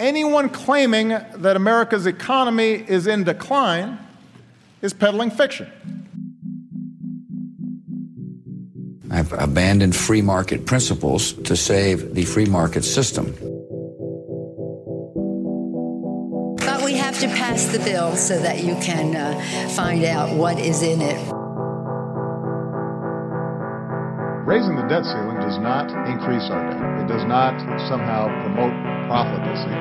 Anyone claiming that America's economy is in decline is peddling fiction. I've abandoned free market principles to save the free market system. But we have to pass the bill so that you can uh, find out what is in it. Raising the debt ceiling does not increase our debt. It does not somehow promote profligacy.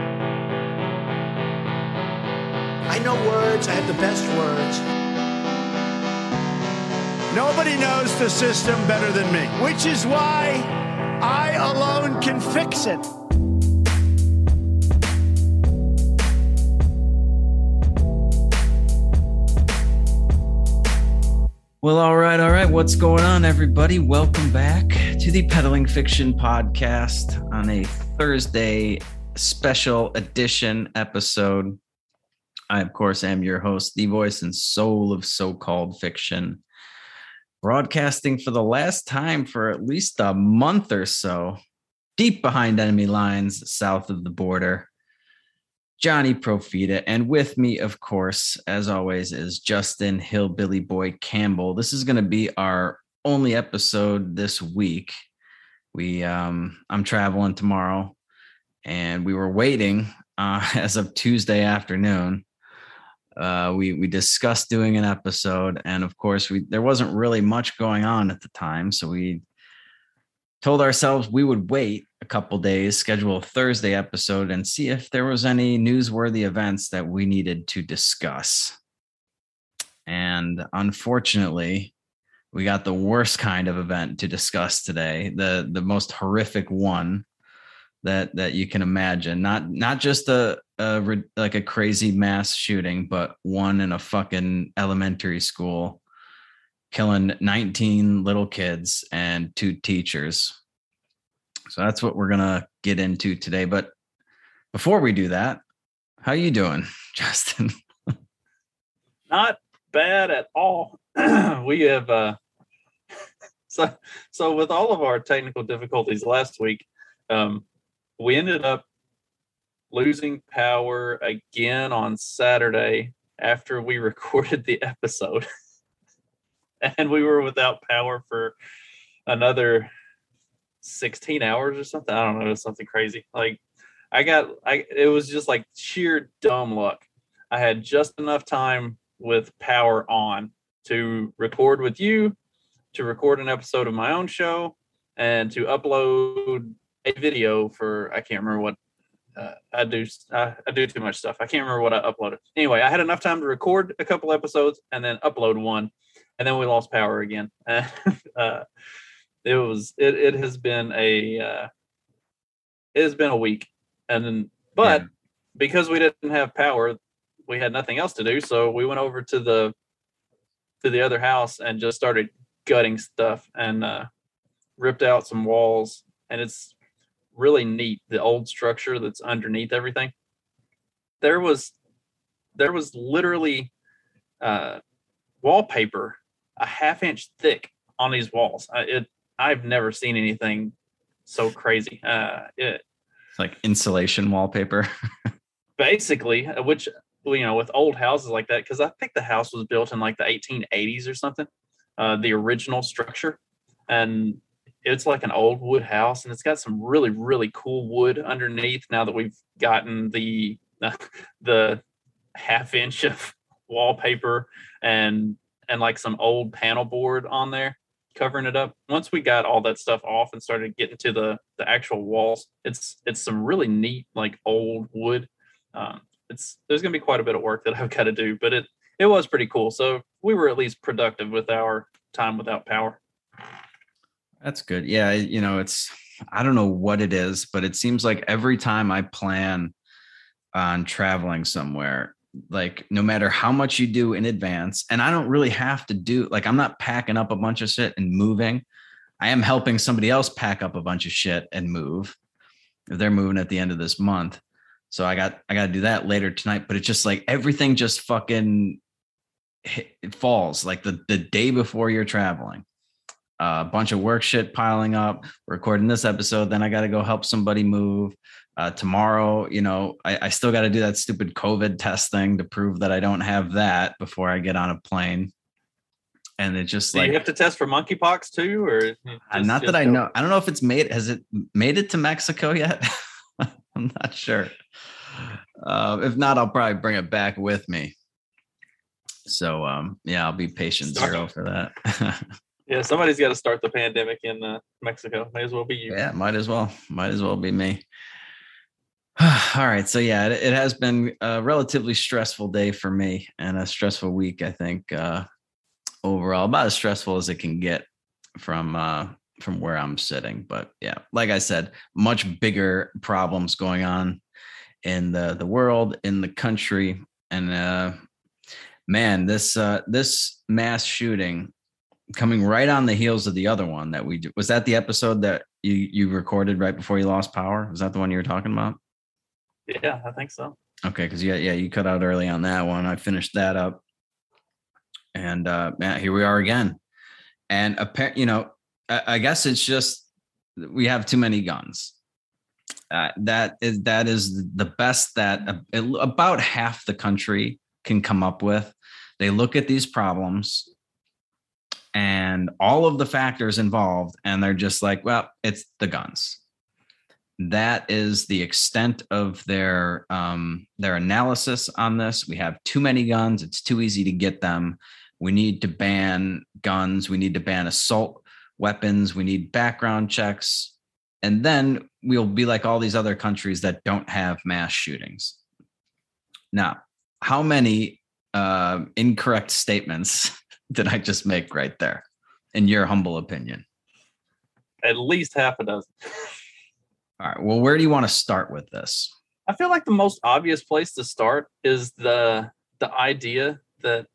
I know words, I have the best words. Nobody knows the system better than me, which is why I alone can fix it. Well, all right, all right. What's going on, everybody? Welcome back to the Peddling Fiction podcast on a Thursday special edition episode. I, of course, am your host, the voice and soul of so called fiction, broadcasting for the last time for at least a month or so, deep behind enemy lines south of the border. Johnny Profita, and with me, of course, as always, is Justin Hillbilly Boy Campbell. This is going to be our only episode this week. We, um, I'm traveling tomorrow, and we were waiting uh, as of Tuesday afternoon. Uh, we we discussed doing an episode, and of course, we there wasn't really much going on at the time, so we told ourselves we would wait a couple days, schedule a Thursday episode, and see if there was any newsworthy events that we needed to discuss. And unfortunately, we got the worst kind of event to discuss today, the the most horrific one that that you can imagine. Not not just a, a like a crazy mass shooting, but one in a fucking elementary school killing 19 little kids and two teachers. So that's what we're gonna get into today. But before we do that, how you doing, Justin? Not bad at all. we have uh so so with all of our technical difficulties last week, um, we ended up losing power again on Saturday after we recorded the episode. and we were without power for another 16 hours or something. I don't know, something crazy. Like I got I it was just like sheer dumb luck. I had just enough time with power on to record with you, to record an episode of my own show, and to upload a video for I can't remember what uh, I do. I, I, do too much stuff. I can't remember what I uploaded. Anyway, I had enough time to record a couple episodes and then upload one, and then we lost power again. uh, it was it it has been a uh, it has been a week, and then but yeah. because we didn't have power, we had nothing else to do, so we went over to the to the other house and just started gutting stuff and uh, ripped out some walls, and it's really neat the old structure that's underneath everything. There was there was literally uh, wallpaper a half inch thick on these walls. Uh, it I've never seen anything so crazy. Uh, it it's like insulation wallpaper. basically, uh, which you know, with old houses like that, because I think the house was built in like the 1880s or something, uh, the original structure, and it's like an old wood house, and it's got some really really cool wood underneath. Now that we've gotten the the half inch of wallpaper and and like some old panel board on there covering it up. Once we got all that stuff off and started getting to the the actual walls, it's it's some really neat like old wood. Um, it's there's gonna be quite a bit of work that I've got to do, but it it was pretty cool. So we were at least productive with our time without power. That's good. Yeah, you know, it's I don't know what it is, but it seems like every time I plan on traveling somewhere, like no matter how much you do in advance and i don't really have to do like i'm not packing up a bunch of shit and moving. I am helping somebody else pack up a bunch of shit and move. If they're moving at the end of this month. So i got i got to do that later tonight but it's just like everything just fucking it falls like the the day before you're traveling. Uh, a bunch of work shit piling up recording this episode then i got to go help somebody move Uh, tomorrow, you know, I, I still got to do that stupid COVID test thing to prove that I don't have that before I get on a plane. And it just Do like you have to test for monkeypox too, or uh, just- not that I know. I don't know if it's made. Has it made it to Mexico yet? I'm not sure. Uh, if not, I'll probably bring it back with me. So um, yeah, I'll be patient Start- zero for that. Yeah, somebody's got to start the pandemic in uh, Mexico. May as well be you. yeah, might as well. Might as well be me. All right. So yeah, it, it has been a relatively stressful day for me and a stressful week. I think uh, overall, about as stressful as it can get from uh, from where I'm sitting. But yeah, like I said, much bigger problems going on in the the world, in the country, and uh, man, this uh, this mass shooting coming right on the heels of the other one that we do. Was that the episode that you you recorded right before you lost power? Was that the one you were talking about? Yeah, I think so. Okay, because yeah, yeah, you cut out early on that one. I finished that up, and uh, man, here we are again. And apparent, you know, I, I guess it's just we have too many guns. Uh, that is that is the best that about half the country can come up with. They look at these problems and all of the factors involved, and they're just like, well, it's the guns that is the extent of their um, their analysis on this. We have too many guns. It's too easy to get them. We need to ban guns. We need to ban assault weapons. We need background checks, and then we'll be like all these other countries that don't have mass shootings. Now, how many uh, incorrect statements did I just make right there, in your humble opinion? At least half a dozen. All right. Well, where do you want to start with this? I feel like the most obvious place to start is the the idea that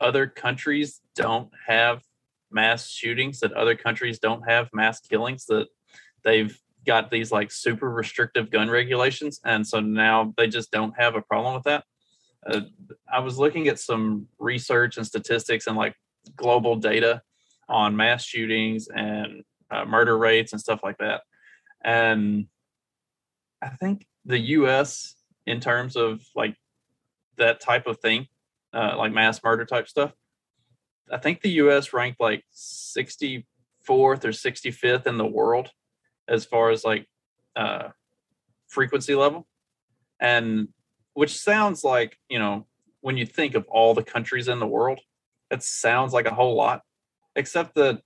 other countries don't have mass shootings, that other countries don't have mass killings, that they've got these like super restrictive gun regulations, and so now they just don't have a problem with that. Uh, I was looking at some research and statistics and like global data on mass shootings and uh, murder rates and stuff like that, and I think the U.S. in terms of like that type of thing, uh, like mass murder type stuff. I think the U.S. ranked like 64th or 65th in the world as far as like uh, frequency level, and which sounds like you know when you think of all the countries in the world, it sounds like a whole lot, except that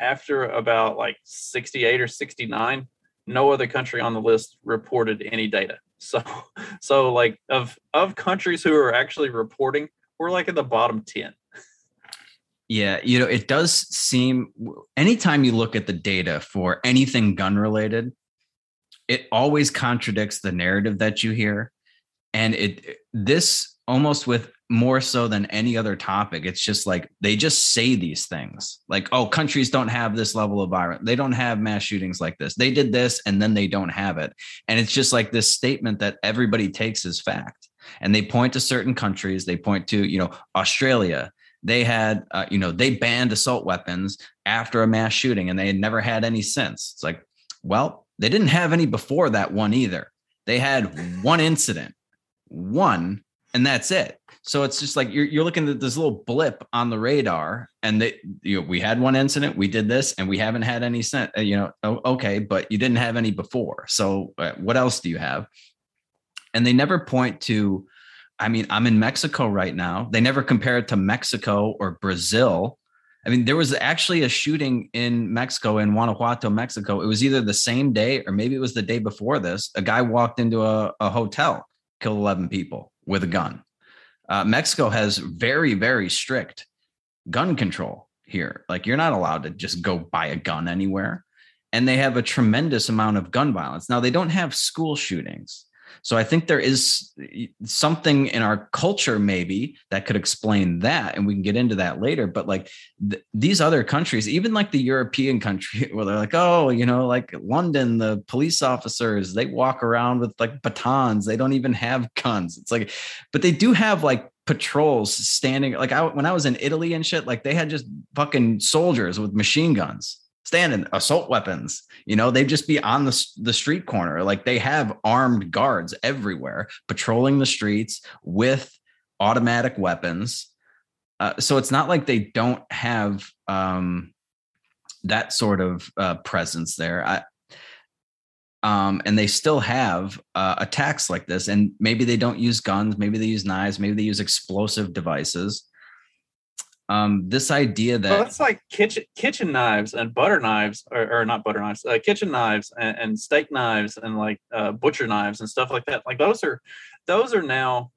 after about like 68 or 69 no other country on the list reported any data. So, so like of of countries who are actually reporting, we're like in the bottom ten. Yeah, you know, it does seem anytime you look at the data for anything gun related, it always contradicts the narrative that you hear. And it this almost with more so than any other topic, it's just like they just say these things like, oh, countries don't have this level of violence. They don't have mass shootings like this. They did this and then they don't have it. And it's just like this statement that everybody takes as fact. And they point to certain countries, they point to, you know, Australia, they had uh, you know they banned assault weapons after a mass shooting and they had never had any since it's like well they didn't have any before that one either they had one incident one and that's it so it's just like you're, you're looking at this little blip on the radar and they you know we had one incident we did this and we haven't had any since you know okay but you didn't have any before so uh, what else do you have and they never point to I mean, I'm in Mexico right now. They never compare it to Mexico or Brazil. I mean, there was actually a shooting in Mexico, in Guanajuato, Mexico. It was either the same day or maybe it was the day before this. A guy walked into a, a hotel, killed 11 people with a gun. Uh, Mexico has very, very strict gun control here. Like, you're not allowed to just go buy a gun anywhere. And they have a tremendous amount of gun violence. Now, they don't have school shootings. So I think there is something in our culture maybe that could explain that, and we can get into that later. But like th- these other countries, even like the European country, where they're like, oh, you know, like London, the police officers they walk around with like batons. They don't even have guns. It's like, but they do have like patrols standing. Like I when I was in Italy and shit, like they had just fucking soldiers with machine guns standing assault weapons. You know, they'd just be on the, the street corner. Like they have armed guards everywhere patrolling the streets with automatic weapons. Uh, so it's not like they don't have um, that sort of uh, presence there. I, um, and they still have uh, attacks like this. And maybe they don't use guns, maybe they use knives, maybe they use explosive devices um this idea that well, it's like kitchen kitchen knives and butter knives or, or not butter knives uh, kitchen knives and, and, steak knives and like uh, butcher knives and stuff like that. Like those are those are now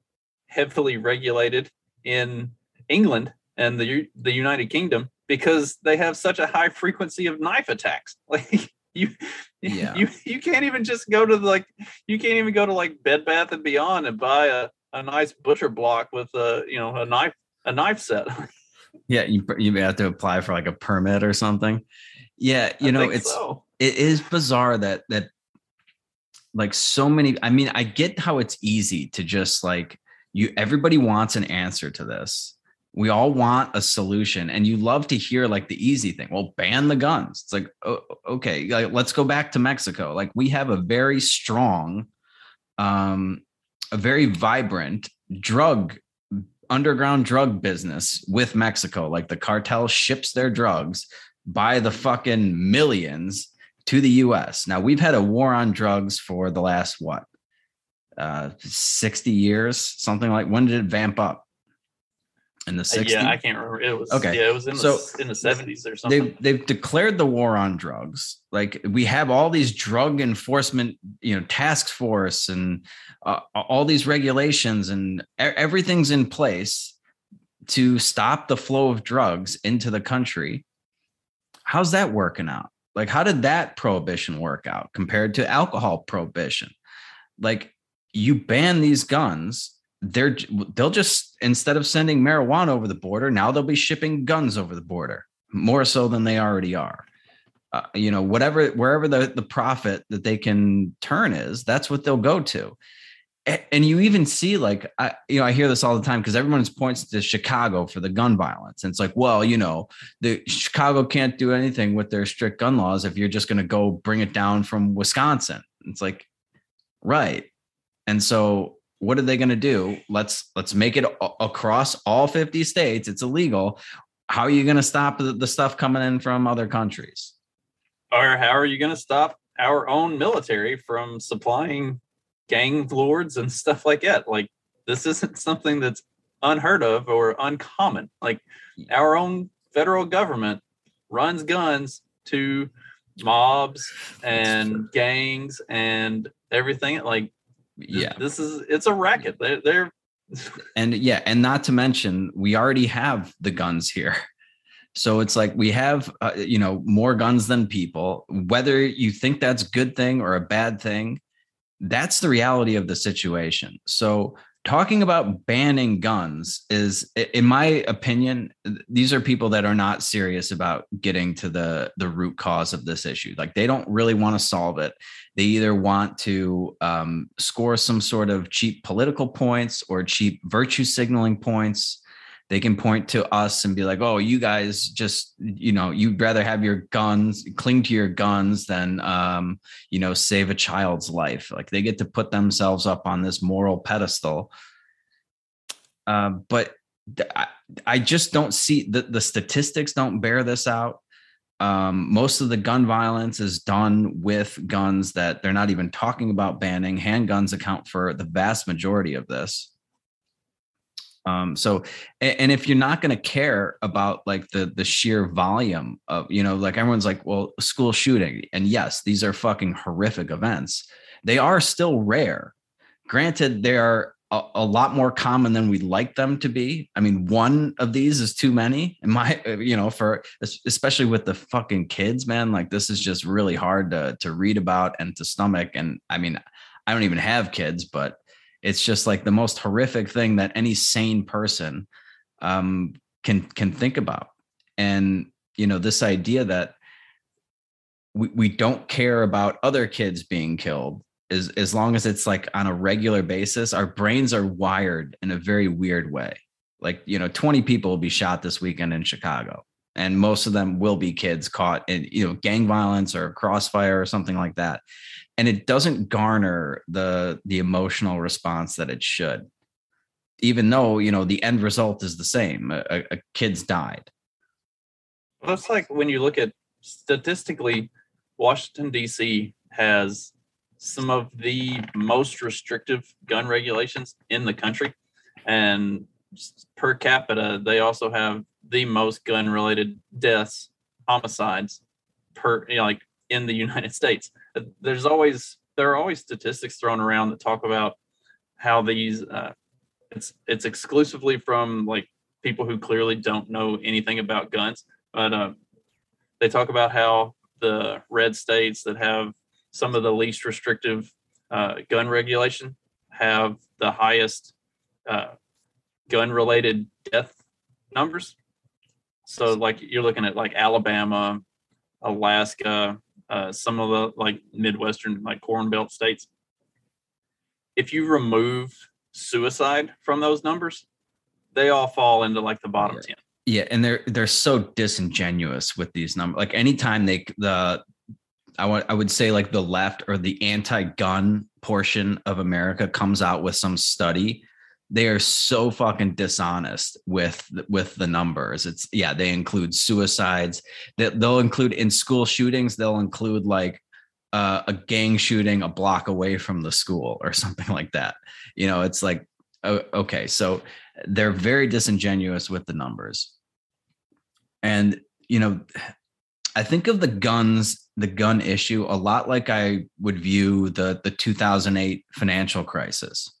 heavily regulated in england and the the united kingdom because they have such a high frequency of knife attacks. Like you yeah. you you can't even just go to like you can't even go to like bed bath and beyond and buy a, a nice butcher block with a you know a knife a knife set Yeah, you you may have to apply for like a permit or something. Yeah, you I know, it's so. it is bizarre that that like so many I mean, I get how it's easy to just like you everybody wants an answer to this. We all want a solution and you love to hear like the easy thing. Well, ban the guns. It's like oh, okay, like, let's go back to Mexico. Like we have a very strong um a very vibrant drug underground drug business with Mexico. Like the cartel ships their drugs by the fucking millions to the US. Now we've had a war on drugs for the last what? Uh 60 years, something like when did it vamp up? In the 60s? Uh, yeah, I can't remember. It was okay. Yeah, it was in so the in the 70s or something. They've they've declared the war on drugs. Like we have all these drug enforcement, you know, task force and uh, all these regulations and everything's in place to stop the flow of drugs into the country. How's that working out? Like how did that prohibition work out compared to alcohol prohibition? Like you ban these guns they're they'll just instead of sending marijuana over the border now they'll be shipping guns over the border more so than they already are. Uh, you know whatever wherever the the profit that they can turn is that's what they'll go to. And you even see like I, you know i hear this all the time because everyone points to chicago for the gun violence. And it's like well you know the chicago can't do anything with their strict gun laws if you're just going to go bring it down from wisconsin. It's like right. And so what are they going to do? Let's let's make it across all 50 states. It's illegal. How are you going to stop the, the stuff coming in from other countries? Or how are you going to stop our own military from supplying gang lords and stuff like that? Like this isn't something that's unheard of or uncommon. Like our own federal government runs guns to mobs and gangs and everything. Like yeah. this is it's a racket. They're, they're and yeah and not to mention we already have the guns here. So it's like we have uh, you know more guns than people. Whether you think that's a good thing or a bad thing that's the reality of the situation. So talking about banning guns is in my opinion these are people that are not serious about getting to the the root cause of this issue. Like they don't really want to solve it. They either want to um, score some sort of cheap political points or cheap virtue signaling points they can point to us and be like oh you guys just you know you'd rather have your guns cling to your guns than um, you know save a child's life. Like they get to put themselves up on this moral pedestal. Uh, but I, I just don't see the, the statistics don't bear this out. Um, most of the gun violence is done with guns that they're not even talking about banning. Handguns account for the vast majority of this um, so, and if you're not going to care about like the the sheer volume of, you know, like everyone's like, well, school shooting, and yes, these are fucking horrific events. They are still rare. Granted, they are a, a, lot more common than we'd like them to be. I mean, one of these is too many. In my, you know, for especially with the fucking kids, man. Like this is just really hard to to read about and to stomach. And I mean, I don't even have kids, but it's just like the most horrific thing that any sane person um, can can think about. And you know, this idea that we, we don't care about other kids being killed as as long as it's like on a regular basis, our brains are wired in a very weird way. Like, you know, 20 people will be shot this weekend in Chicago. And most of them will be kids caught in you know gang violence or crossfire or something like that. And it doesn't garner the the emotional response that it should. Even though you know the end result is the same a, a kid's died. Well, it's like when you look at statistically washington d.c has some of the most restrictive gun regulations in the country. And per capita they also have the most gun related deaths homicides per you know, like in the united states there's always there are always statistics thrown around that talk about how these uh, it's it's exclusively from like people who clearly don't know anything about guns but uh, they talk about how the red states that have some of the least restrictive uh, gun regulation have the highest uh, gun related death numbers. So, like, you're looking at like Alabama, Alaska, uh, some of the like Midwestern, like Corn Belt states. If you remove suicide from those numbers, they all fall into like the bottom yeah. 10. Yeah, and they're they're so disingenuous with these numbers. Like anytime they the I want I would say like the left or the anti-gun portion of America comes out with some study, they are so fucking dishonest with with the numbers. It's yeah, they include suicides. They, they'll include in school shootings. They'll include like uh, a gang shooting a block away from the school or something like that. You know, it's like okay, so they're very disingenuous with the numbers, and you know, I think of the guns the gun issue a lot like I would view the the 2008 financial crisis,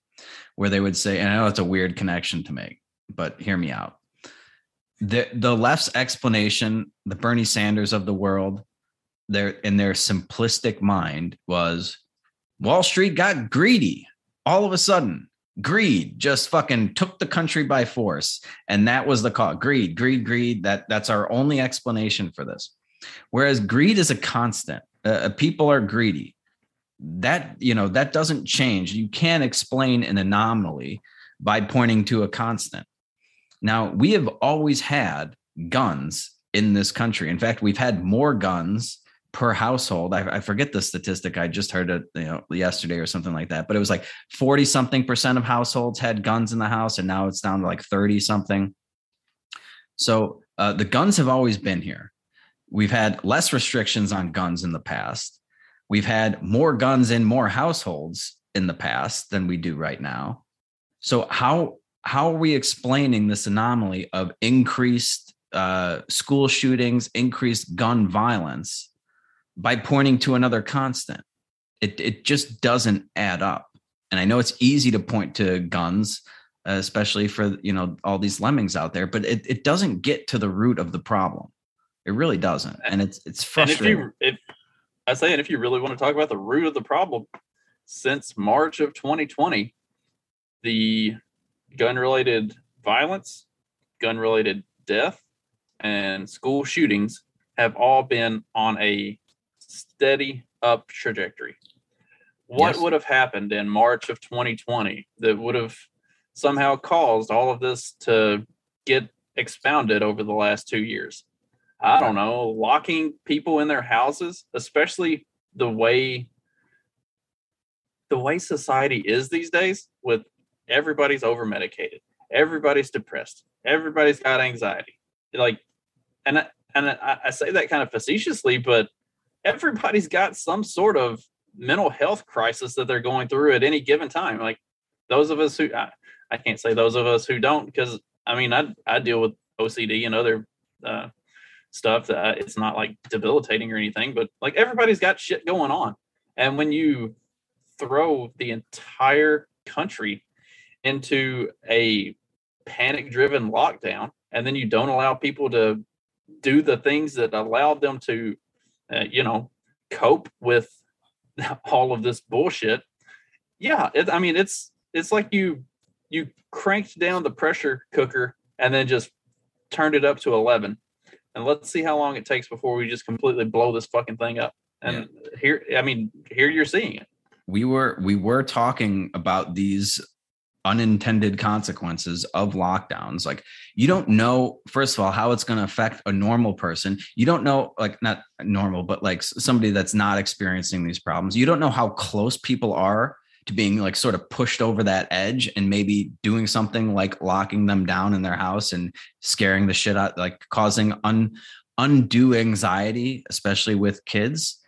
where they would say, and I know it's a weird connection to make, but hear me out. The the left's explanation, the Bernie Sanders of the world, their in their simplistic mind was Wall Street got greedy all of a sudden. Greed just fucking took the country by force, and that was the cause. Greed, greed, greed. That that's our only explanation for this. Whereas greed is a constant. Uh, uh, people are greedy. That you know that doesn't change. You can't explain an anomaly by pointing to a constant. Now we have always had guns in this country. In fact, we've had more guns per household. I, I, forget the statistic. I just heard it, you know, yesterday or something like that. But it was like forty something percent of households had guns in the house, and now it's down to like thirty something. So uh, the guns have always been here. We've had less restrictions on guns in the past. We've had more guns in more households in the past than we do right now. So how how are we explaining this anomaly of increased uh, school shootings, increased gun violence by pointing to another constant? It it just doesn't add up. And I know it's easy to point to guns, especially for you know all these lemmings out there, but it, it doesn't get to the root of the problem. It really doesn't, and it's it's frustrating. And if you, if I say, and if you really want to talk about the root of the problem, since March of 2020, the gun-related violence, gun-related death, and school shootings have all been on a steady up trajectory. What yes. would have happened in March of 2020 that would have somehow caused all of this to get expounded over the last two years? I don't know, locking people in their houses, especially the way the way society is these days with everybody's over medicated, everybody's depressed, everybody's got anxiety. Like and I, and I, I say that kind of facetiously, but everybody's got some sort of mental health crisis that they're going through at any given time. Like those of us who I, I can't say those of us who don't because I mean I I deal with OCD and other uh, stuff that it's not like debilitating or anything, but like everybody's got shit going on. And when you throw the entire country into a panic driven lockdown and then you don't allow people to do the things that allowed them to uh, you know cope with all of this bullshit yeah it, i mean it's it's like you you cranked down the pressure cooker and then just turned it up to 11 and let's see how long it takes before we just completely blow this fucking thing up. And yeah. here, I mean, here you're seeing it. We were we were talking about these unintended consequences of lockdowns like you don't know first of all how it's going to affect a normal person you don't know like not normal but like somebody that's not experiencing these problems you don't know how close people are to being like sort of pushed over that edge and maybe doing something like locking them down in their house and scaring the shit out like causing un undue anxiety especially with kids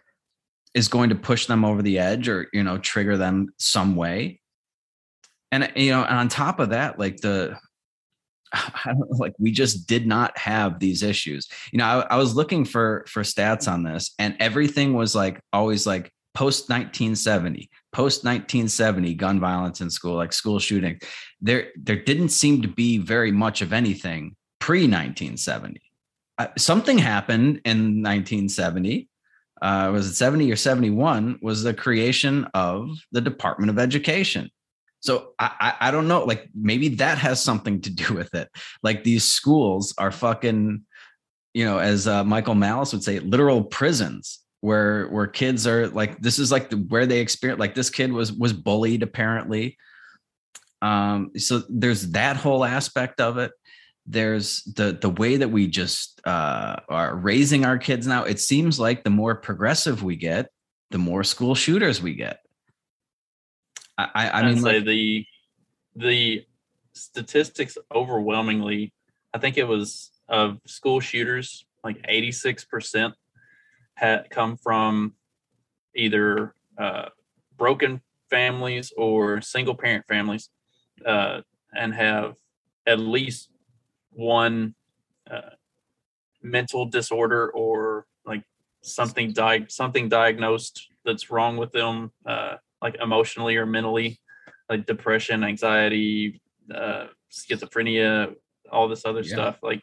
is going to push them over the edge or you know trigger them some way and you know and on top of that like the I don't know, like we just did not have these issues. You know, I, I was looking for for stats on this, and everything was like always like post 1970, post 1970 gun violence in school, like school shooting. There there didn't seem to be very much of anything pre 1970. Uh, something happened in 1970 uh, was it 70 or 71 was the creation of the department of education so I, I don't know like maybe that has something to do with it like these schools are fucking you know as uh, michael malice would say literal prisons where where kids are like this is like the, where they experience like this kid was was bullied apparently um so there's that whole aspect of it there's the the way that we just uh, are raising our kids now. It seems like the more progressive we get, the more school shooters we get. I, I, I mean, say like, the the statistics overwhelmingly, I think it was of school shooters, like eighty six percent had come from either uh, broken families or single parent families, uh, and have at least one uh, mental disorder or like something di- something diagnosed that's wrong with them uh, like emotionally or mentally like depression anxiety uh, schizophrenia all this other yeah. stuff like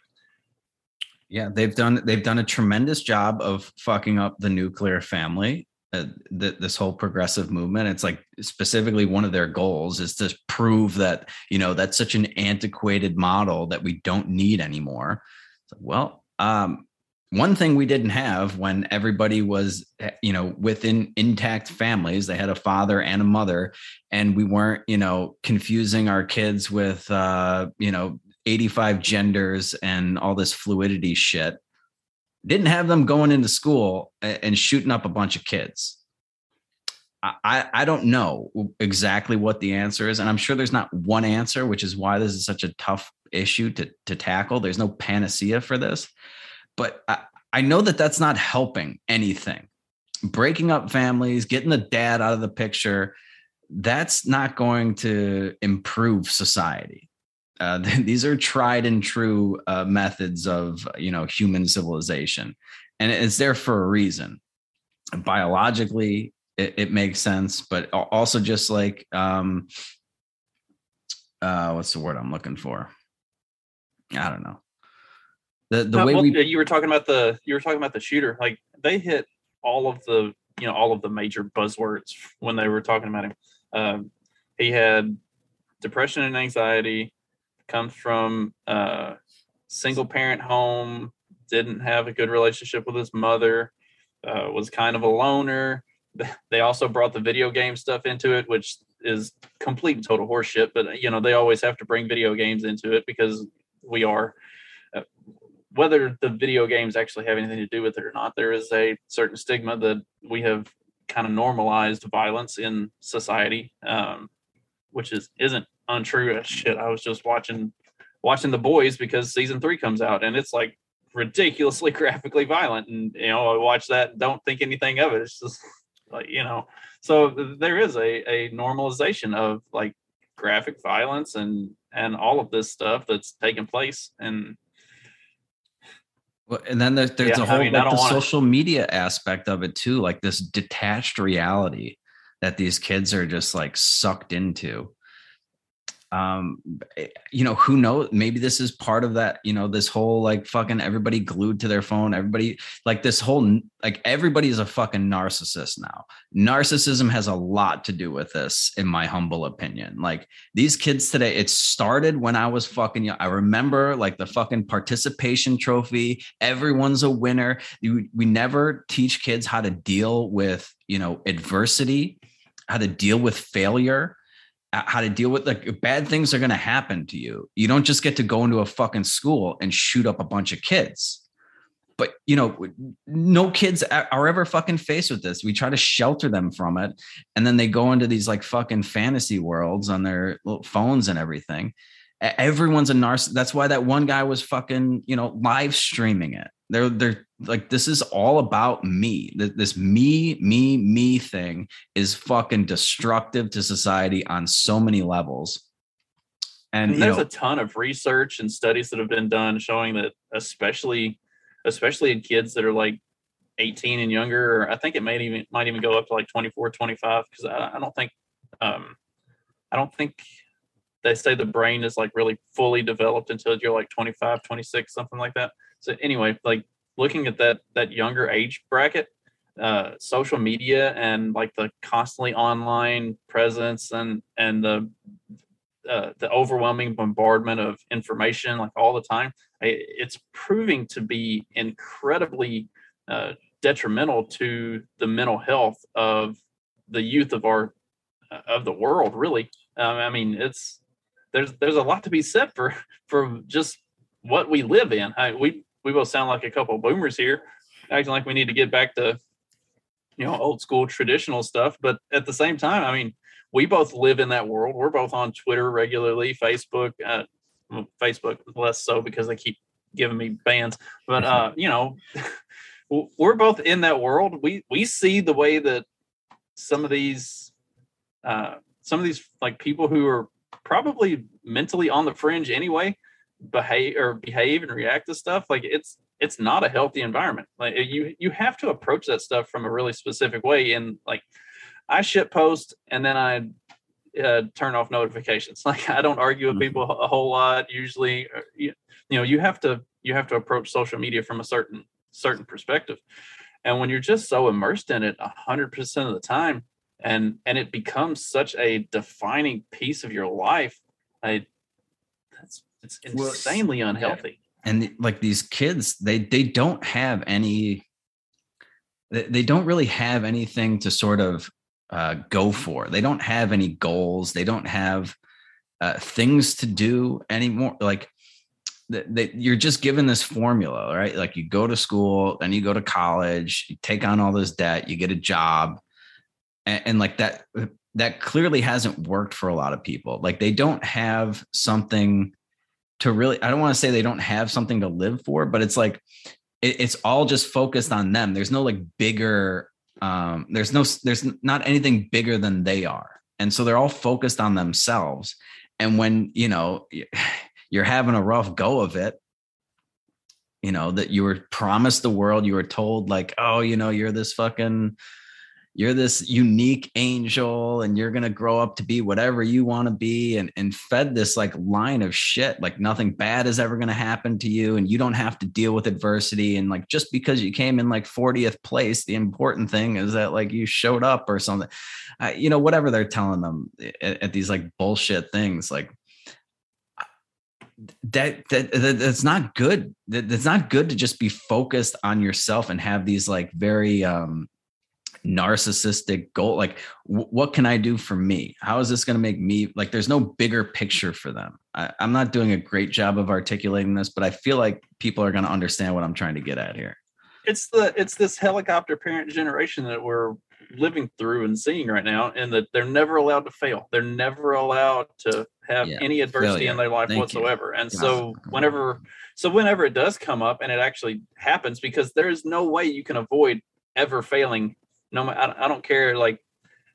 yeah they've done they've done a tremendous job of fucking up the nuclear family uh, th- this whole progressive movement. It's like specifically one of their goals is to prove that you know that's such an antiquated model that we don't need anymore. So, well um, one thing we didn't have when everybody was eh, you know within intact families they had a father and a mother and we weren't you know confusing our kids with uh you know 85 genders and all this fluidity shit didn't have them going into school and shooting up a bunch of kids. I, I don't know exactly what the answer is. And I'm sure there's not one answer, which is why this is such a tough issue to, to tackle. There's no panacea for this. But I, I know that that's not helping anything. Breaking up families, getting the dad out of the picture, that's not going to improve society. Uh, these are tried and true uh, methods of you know human civilization, and it's there for a reason. Biologically, it, it makes sense, but also just like um, uh, what's the word I'm looking for? I don't know. The the way well, we you were talking about the you were talking about the shooter, like they hit all of the you know all of the major buzzwords when they were talking about him. Um, he had depression and anxiety comes from a single parent home, didn't have a good relationship with his mother, uh, was kind of a loner. They also brought the video game stuff into it, which is complete and total horseshit. But you know, they always have to bring video games into it because we are. Uh, whether the video games actually have anything to do with it or not, there is a certain stigma that we have kind of normalized violence in society, um, which is isn't untrue shit. I was just watching watching the boys because season three comes out and it's like ridiculously graphically violent. And you know, I watch that and don't think anything of it. It's just like, you know, so there is a, a normalization of like graphic violence and and all of this stuff that's taking place and well, and then there's, there's yeah, a whole I mean, like the social media aspect of it too, like this detached reality that these kids are just like sucked into um eh, you know who knows? Maybe this is part of that you know this whole like fucking everybody glued to their phone everybody like this whole like everybody is a fucking narcissist now. Narcissism has a lot to do with this in my humble opinion. Like these kids today it started when i was fucking young i remember like the fucking participation trophy. Everyone's a winner. We, we never teach kids how to deal with you know adversity how to deal with failure how to deal with like bad things are going to happen to you. You don't just get to go into a fucking school and shoot up a bunch of kids. But you know, no kids are ever fucking faced with this. We try to shelter them from it, and then they go into these like fucking fantasy worlds on their little phones and everything. Everyone's a narcissist. That's why that one guy was fucking, you know, live streaming it. They're they're like this is all about me. This me, me, me thing is fucking destructive to society on so many levels. And, and there's know, a ton of research and studies that have been done showing that especially especially in kids that are like 18 and younger, or I think it might even might even go up to like 24, 25, because I, I don't think um I don't think they say the brain is like really fully developed until you're like 25 26 something like that. So anyway like looking at that that younger age bracket uh, social media and like the constantly online presence and and the uh, the overwhelming bombardment of information like all the time it's proving to be incredibly uh, detrimental to the mental health of the youth of our uh, of the world really. Um, i mean it's there's there's a lot to be said for for just what we live in I, we we both sound like a couple of boomers here, acting like we need to get back to you know old school traditional stuff. But at the same time, I mean, we both live in that world. We're both on Twitter regularly, Facebook, uh, Facebook less so because they keep giving me bans. But uh, you know, we're both in that world. We we see the way that some of these uh, some of these like people who are probably mentally on the fringe anyway behave or behave and react to stuff like it's it's not a healthy environment. Like you you have to approach that stuff from a really specific way and like i shit post and then i uh, turn off notifications. Like i don't argue with mm-hmm. people a whole lot usually uh, you, you know you have to you have to approach social media from a certain certain perspective. And when you're just so immersed in it 100% of the time and and it becomes such a defining piece of your life i that's it's insanely well, unhealthy. And like these kids, they they don't have any. They don't really have anything to sort of uh, go for. They don't have any goals. They don't have uh, things to do anymore. Like that you're just given this formula, right? Like you go to school, then you go to college, you take on all this debt, you get a job, and, and, like that. That clearly hasn't worked for a lot of people. Like they don't have something to really i don't want to say they don't have something to live for but it's like it, it's all just focused on them there's no like bigger um there's no there's not anything bigger than they are and so they're all focused on themselves and when you know you're having a rough go of it you know that you were promised the world you were told like oh you know you're this fucking you're this unique angel and you're going to grow up to be whatever you want to be and, and fed this like line of shit like nothing bad is ever going to happen to you and you don't have to deal with adversity. And like just because you came in like 40th place the important thing is that like you showed up or something. You know whatever they're telling them at, at these like bullshit things like that, that, that that's not good. That, that's not good to just be focused on yourself and have these like very um narcissistic goal like w- what can i do for me? How is this going to make me like there's no bigger picture for them. I, i'm not doing a great job of articulating this but i feel like people are going to understand what i'm trying to get at here. It's the it's this helicopter parent generation that we're living through and seeing right now and that they're never allowed to fail. They're never allowed to have yeah, any adversity failure. in their life Thank whatsoever. You. and so whenever so whenever it does come up and it actually happens because there is no way you can avoid ever failing no I don't care like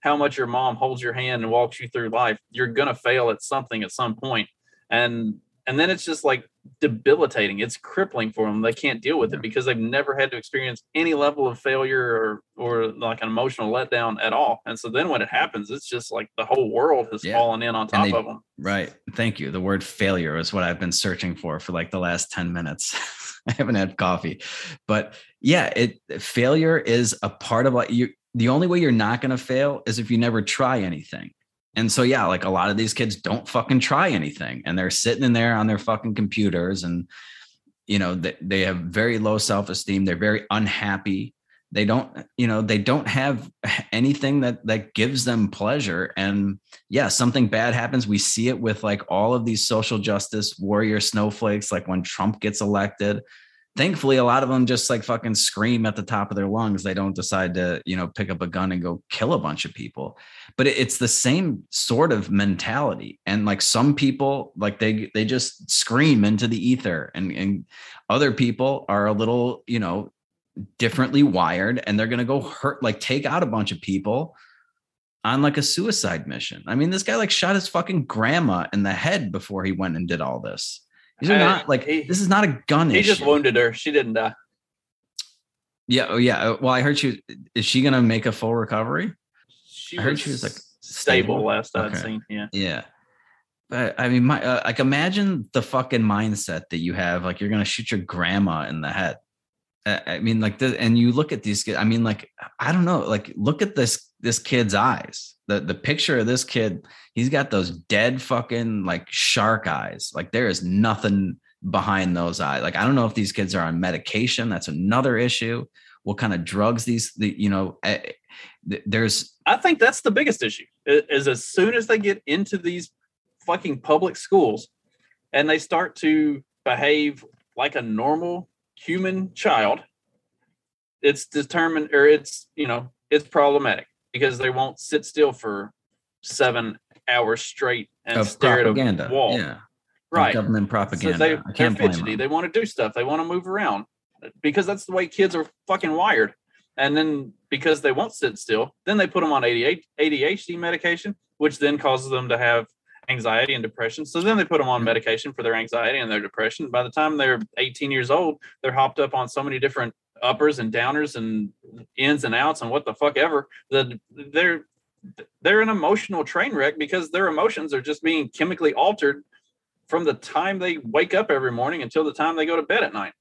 how much your mom holds your hand and walks you through life you're gonna fail at something at some point. And and then it's just like debilitating. It's crippling for them. They can't deal with it because they've never had to experience any level of failure or or like an emotional letdown at all. And so then when it happens it's just like the whole world has yeah. fallen in on top they, of them right. Thank you. The word failure is what i've been searching for for like the last 10 minutes i haven't had coffee but yeah it failure is a part of what you the only way you're not going to fail is if you never try anything and so, yeah, like a lot of these kids don't fucking try anything and they're sitting in there on their fucking computers and, you know, they, they have very low self esteem. They're very unhappy. They don't you know they don't have anything that that gives them pleasure. And yeah something bad happens we see it with like all of these social justice warrior snowflakes like when trump gets elected. Thankfully a lot of them just like fucking scream at the top of their lungs. They don't decide to you know pick up a gun and go kill a bunch of people. But it's the same sort of mentality. And like some people like they they just scream into the ether. And and other people are a little you know differently wired and they're going to go hurt like take out a bunch of people on like a suicide mission i mean this guy like shot his fucking grandma in the head before he went and did all this these are Uh, not like he- this is not a gun He issue. just wounded her. She didn't die. yeah oh yeah Uh, well i heard she is she going to make a full recovery She I heard she was, like, stable, stable. last I'd Okay. seen. Yeah. Yeah. But I mean, my uh, like imagine the fucking mindset that you have. Like you're gonna shoot your grandma in the head. I mean, like, the, and you look at these kids. I mean, like, I don't know. Like, look at this this kid's eyes. The the picture of this kid. He's got those dead fucking like shark eyes. Like there is nothing behind those eyes. Like I don't know if these kids are on medication. That's another issue. What kind of drugs these? The you know, eh, there's I think that's the biggest issue. Is as soon as they get into these fucking public schools and they start to behave like a normal human child, it's determined or it's you know it's problematic because they won't sit still for seven hours straight and of stare propaganda. at a wall. Yeah. of right. government So propaganda. they, I they're can't blame fidgety. They want to do stuff. They want to move around uh, because that's the way kids are fucking wired. And then because they won't sit still, then they put them on ADHD medication, which then causes them to have anxiety and depression. So then they put them on medication for their anxiety and their depression. By the time they're 18 years old, they're hopped up on so many different uppers and downers and ins and outs and what the fuck ever that they're they're an emotional train wreck because their emotions are just being chemically altered from the time they wake up every morning until the time they go to bed at night.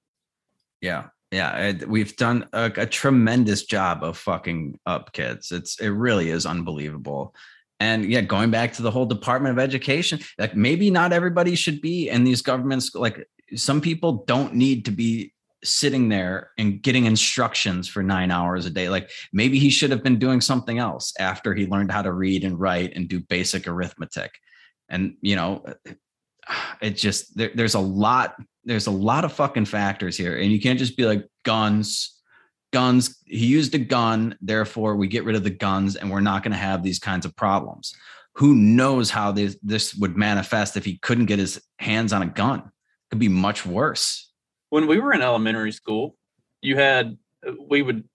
Yeah. Yeah. we've done a, a tremendous job of fucking up kids. It's, it really is unbelievable. And yeah, going back to the whole Department of Education, like maybe not everybody should be in these governments. Like some people don't need to be sitting there and getting instructions for nine hours a day. Like maybe he should have been doing something else after he learned how to read and write and do basic arithmetic. And, you know, it just, there, there's a lot there's a lot of fucking factors here and you can't just be like guns guns he used a gun therefore we get rid of the guns and we're not going to have these kinds of problems who knows how this this would manifest if he couldn't get his hands on a gun it could be much worse When we were in elementary school, you had we would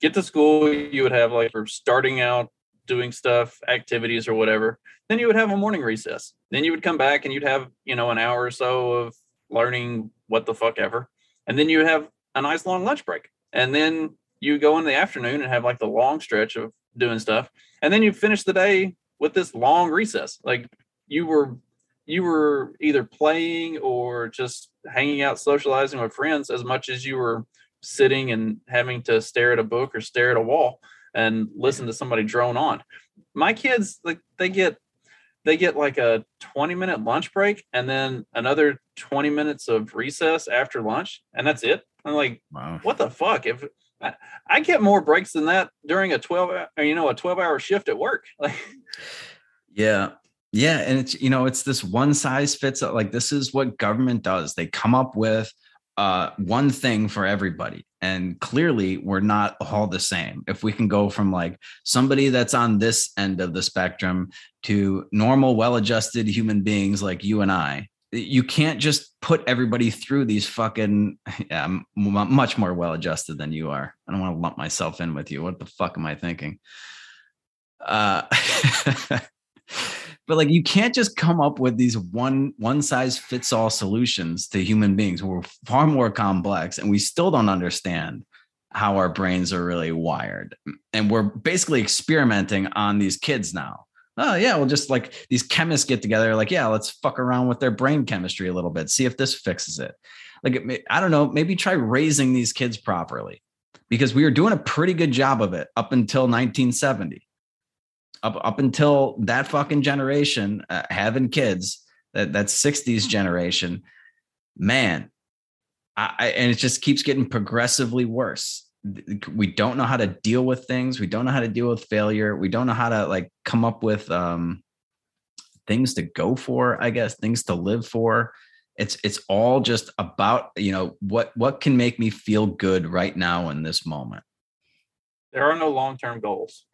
get to school, you would have like for starting out doing stuff, activities or whatever. Then you would have a morning recess. Then you would come back and you'd have, you know, an hour or so of learning what the fuck ever. And then you have a nice long lunch break. And then you go in the afternoon and have like the long stretch of doing stuff. And then you finish the day with this long recess. Like you were you were either playing or just hanging out socializing with friends as much as you were sitting and having to stare at a book or stare at a wall and listen to somebody drone on my kids like they get they get like a 20 minute lunch break and then another 20 minutes of recess after lunch and that's it i'm like wow what the fuck if I, I get more breaks than that during a 12 hour, or, you know a 12 hour shift at work like Yeah. Yeah. And it's, you know, it's this one size fits all. Like, this is what government does. They come up with uh, one thing for everybody. And clearly, we're not all the same. If we can go from like somebody that's on this end of the spectrum to normal, well adjusted human beings like you and I, you can't just put everybody through these fucking, yeah, I'm much more well adjusted than you are. I don't want to lump myself in with you. What the fuck am I thinking? Uh, but like you can't just come up with these one one size fits all solutions to human beings we're far more complex and we still don't understand how our brains are really wired and we're basically experimenting on these kids now oh yeah well just like these chemists get together like yeah let's fuck around with their brain chemistry a little bit see if this fixes it. Like it may- i don't know maybe try raising these kids properly because we were doing a pretty good job of it up until 1970 up up until that fucking generation uh, having kids that that 60s generation man I, and it just keeps getting progressively worse we don't know how to deal with things we don't know how to deal with failure we don't know how to like come up with um things to go for i guess things to live for. It's it's all just about you know what what can make me feel good right now in this moment. There are no long-term goals.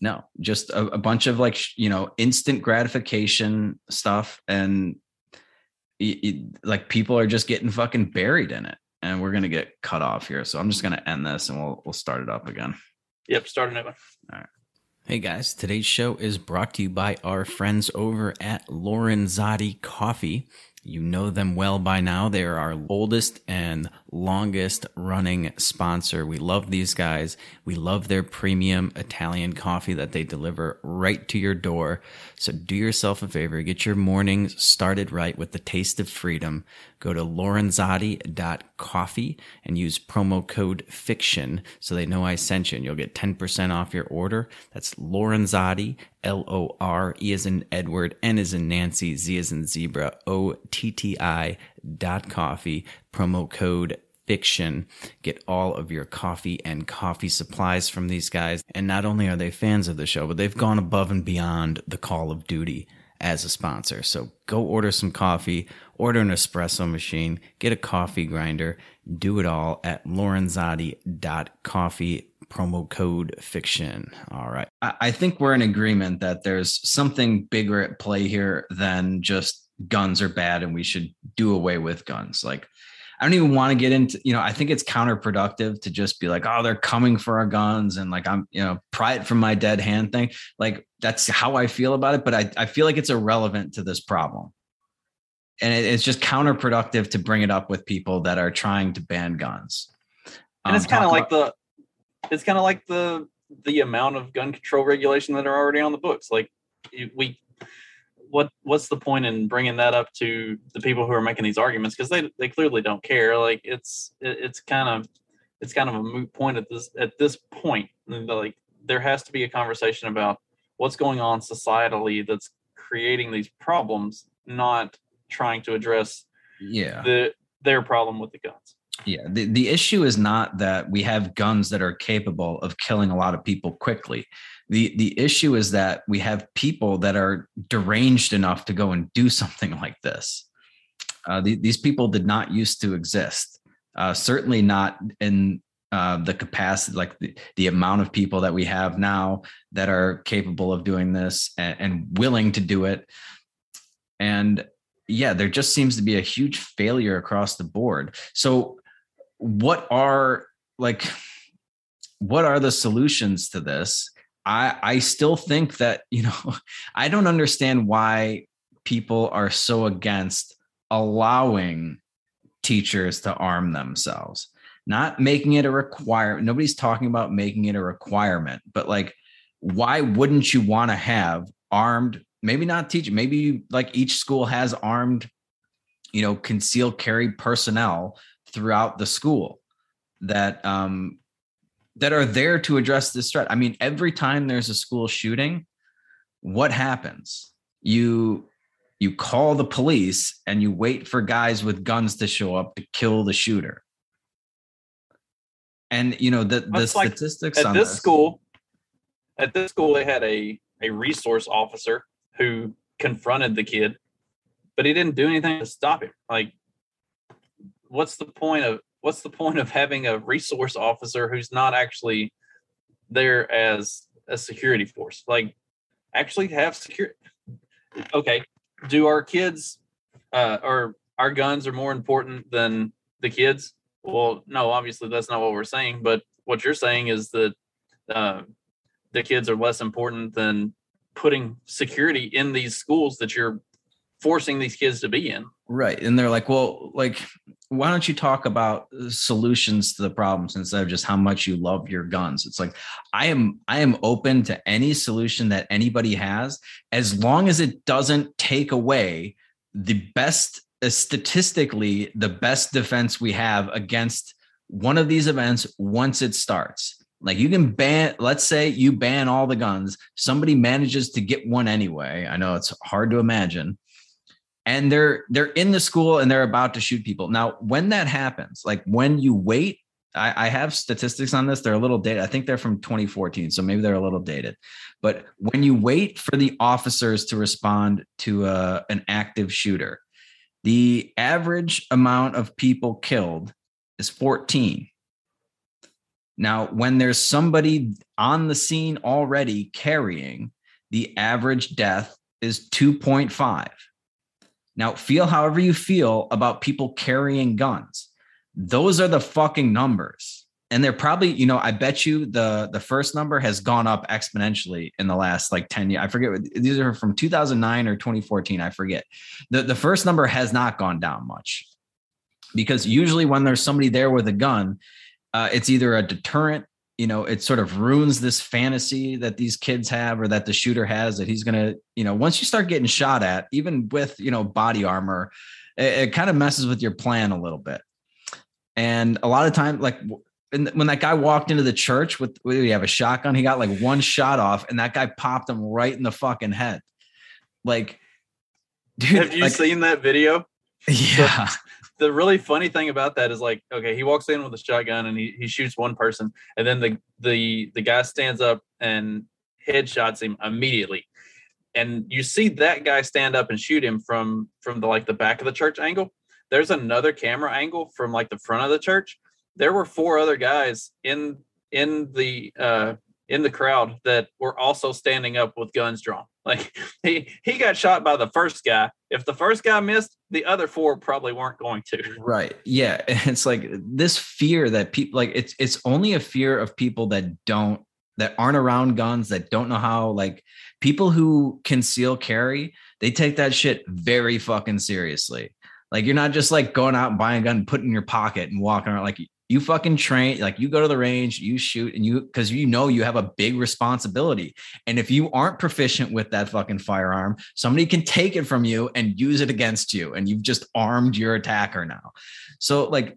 No just a, a bunch of like you know instant gratification stuff and it, it, like people are just getting fucking buried in it and we're gonna get cut off here. So i'm just gonna end this and we'll we'll start it up again. Yep start a new one. All right. Hey guys, today's show is brought to you by our friends over at Lorenzotti Coffee. You know them well by now. They are our oldest and longest running sponsor. We love these guys. We love their premium Italian coffee that they deliver right to your door. So do yourself a favor, get your mornings started right with the taste of freedom. Go to lorenzotti.coffee and use promo code FICTION so they know I sent you and you'll get 10% off your order. That's Lorenzotti, L O R E as in Edward, N as in Nancy, Z as in zebra, O T T I dot coffee, promo code fiction. Get all of your coffee and coffee supplies from these guys. And not only are they fans of the show, but they've gone above and beyond the call of duty as a sponsor. So go order some coffee, order an espresso machine, get a coffee grinder, do it all at lorenzotti.coffee promo code fiction. All right. I think we're in agreement that there's something bigger at play here than just guns are bad and we should do away with guns. Like I don't even want to get into, you know, I think it's counterproductive to just be like, oh, they're coming for our guns and like I'm, you know, pry it from my dead hand thing. Like that's how I feel about it. But I, I feel like it's irrelevant to this problem. And it, it's just counterproductive to bring it up with people that are trying to ban guns. And it's um, kind of like the it's kind of like the the amount of gun control regulation that are already on the books. Like we what what's the point in bringing that up to the people who are making these arguments? Because they they clearly don't care. Like it's it's kind of it's kind of a moot point at this at this point. Like there has to be a conversation about what's going on societally that's creating these problems not trying to address yeah. the their problem with the guns. Yeah. The, the issue is not that we have guns that are capable of killing a lot of people quickly the the issue is that we have people that are deranged enough to go and do something like this. Uh, the, these people did not used to exist uh, certainly not in uh, the capacity like the, the amount of people that we have now that are capable of doing this and, and willing to do it. And yeah there just seems to be a huge failure across the board. So what are like what are the solutions to this I I still think that, you know, I don't understand why people are so against allowing teachers to arm themselves. Not making it a requirement. Nobody's talking about making it a requirement, but like why wouldn't you want to have armed maybe not teach maybe like each school has armed you know concealed carry personnel throughout the school that um that are there to address this threat. I mean, every time there's a school shooting, what happens? You you call the police and you wait for guys with guns to show up to kill the shooter. And you know the the statistics like at this, this school at this school they had a a resource officer who confronted the kid, but he didn't do anything to stop him. Like what's the point of what's the point of having a resource officer who's not actually there as a security force? Like, actually have security. Okay, do our kids uh, or our guns are more important than the kids? Well, no, obviously that's not what we're saying. But what you're saying is that uh, the kids are less important than putting security in these schools that you're forcing these kids to be in. Right. And they're like, well, like, why don't you talk about solutions to the problems instead of just how much you love your guns? It's like, I am, I am open to any solution that anybody has, as long as it doesn't take away the best, uh, statistically, the best defense we have against one of these events once it starts. Like you can ban, let's say you ban all the guns, somebody manages to get one anyway. I know it's hard to imagine and they're they're in the school and they're about to shoot people now when that happens like when you wait I, I have statistics on this. They're a little dated. I think they're from 2014, so maybe they're a little dated. But when you wait for the officers to respond to a, uh, an active shooter, the average amount of people killed is 14. Now, when there's somebody on the scene already carrying, the average death is 2.5. Now, feel however you feel about people carrying guns. Those are the fucking numbers. And they're probably, you know, I bet you the the first number has gone up exponentially in the last like 10 years. I forget these are from 2009 or 2014, I forget. The the first number has not gone down much. Because usually when there's somebody there with a gun, uh, it's either a deterrent you know it sort of ruins this fantasy that these kids have or that the shooter has that he's gonna you know once you start getting shot at even with you know body armor it, it kind of messes with your plan a little bit. And a lot of time like when that guy walked into the church with we have a shotgun he got like one shot off and that guy popped him right in the fucking head. Like dude have you like, seen that video? Yeah the really funny thing about that is like, okay, he walks in with a shotgun and he, he shoots one person, and then the the the guy stands up and headshots him immediately. And you see that guy stand up and shoot him from from the like the back of the church angle. There's another camera angle from like the front of the church. There were four other guys in in the uh in the crowd that were also standing up with guns drawn. Like he he got shot by the first guy. If the first guy missed, the other four probably weren't going to. Right. Yeah. It's like this fear that people like it's it's only a fear of people that don't that aren't around guns, that don't know how like people who conceal carry, they take that shit very fucking seriously. Like you're not just like going out and buying a gun, put it in your pocket and walking around like you fucking train like you go to the range you shoot and you because you know you have a big responsibility. And if you aren't proficient with that fucking firearm somebody can take it from you and use it against you and you've just armed your attacker now. So like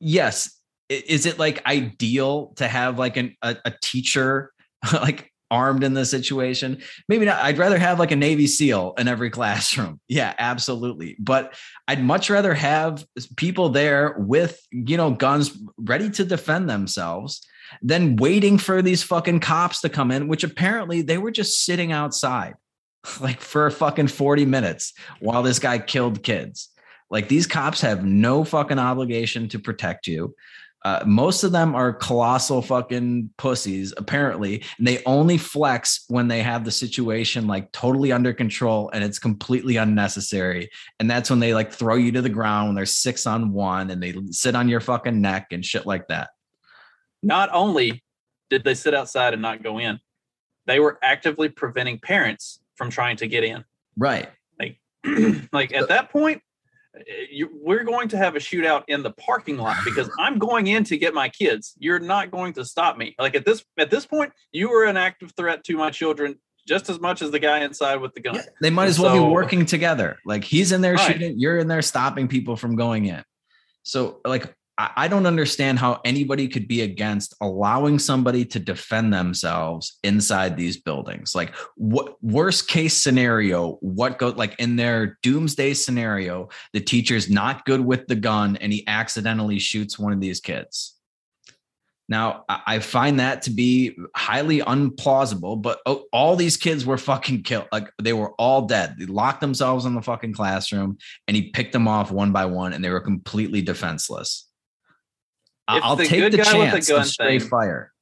yes is it like ideal to have like an, a, a teacher like armed in this situation. Maybe not. I'd rather have like a Navy SEAL in every classroom. Yeah, absolutely. But I'd much rather have people there with, you know, guns ready to defend themselves than waiting for these fucking cops to come in, which apparently they were just sitting outside like for fucking 40 minutes while this guy killed kids. Like these cops have no fucking obligation to protect you. Uh, most of them are colossal fucking pussies, apparently. And they only flex when they have the situation like totally under control and it's completely unnecessary. And that's when they like throw you to the ground when they're six on one and they sit on your fucking neck and shit like that. Not only did they sit outside and not go in, they were actively preventing parents from trying to get in. Right. Like, like at that point, Eh, you, we're going to have a shootout in the parking lot because I'm going in to get my kids. You're not going to stop me. Like at this at this point, you are an active threat to my children just as much as the guy inside with the gun. Yeah, they might as well so, be working together. Like he's in there right. shooting, you're in there stopping people from going in. So like I don't understand how anybody could be against allowing somebody to defend themselves inside these buildings. Like, what worst case scenario? What go like in their doomsday scenario? The teacher's not good with the gun and he accidentally shoots one of these kids. Now, I find that to be highly unplausible, but oh, all these kids were fucking killed. Like they were all dead. They locked themselves in the fucking classroom and he picked them off one by one and they were completely defenseless. I'll the take the chance of thing, fire.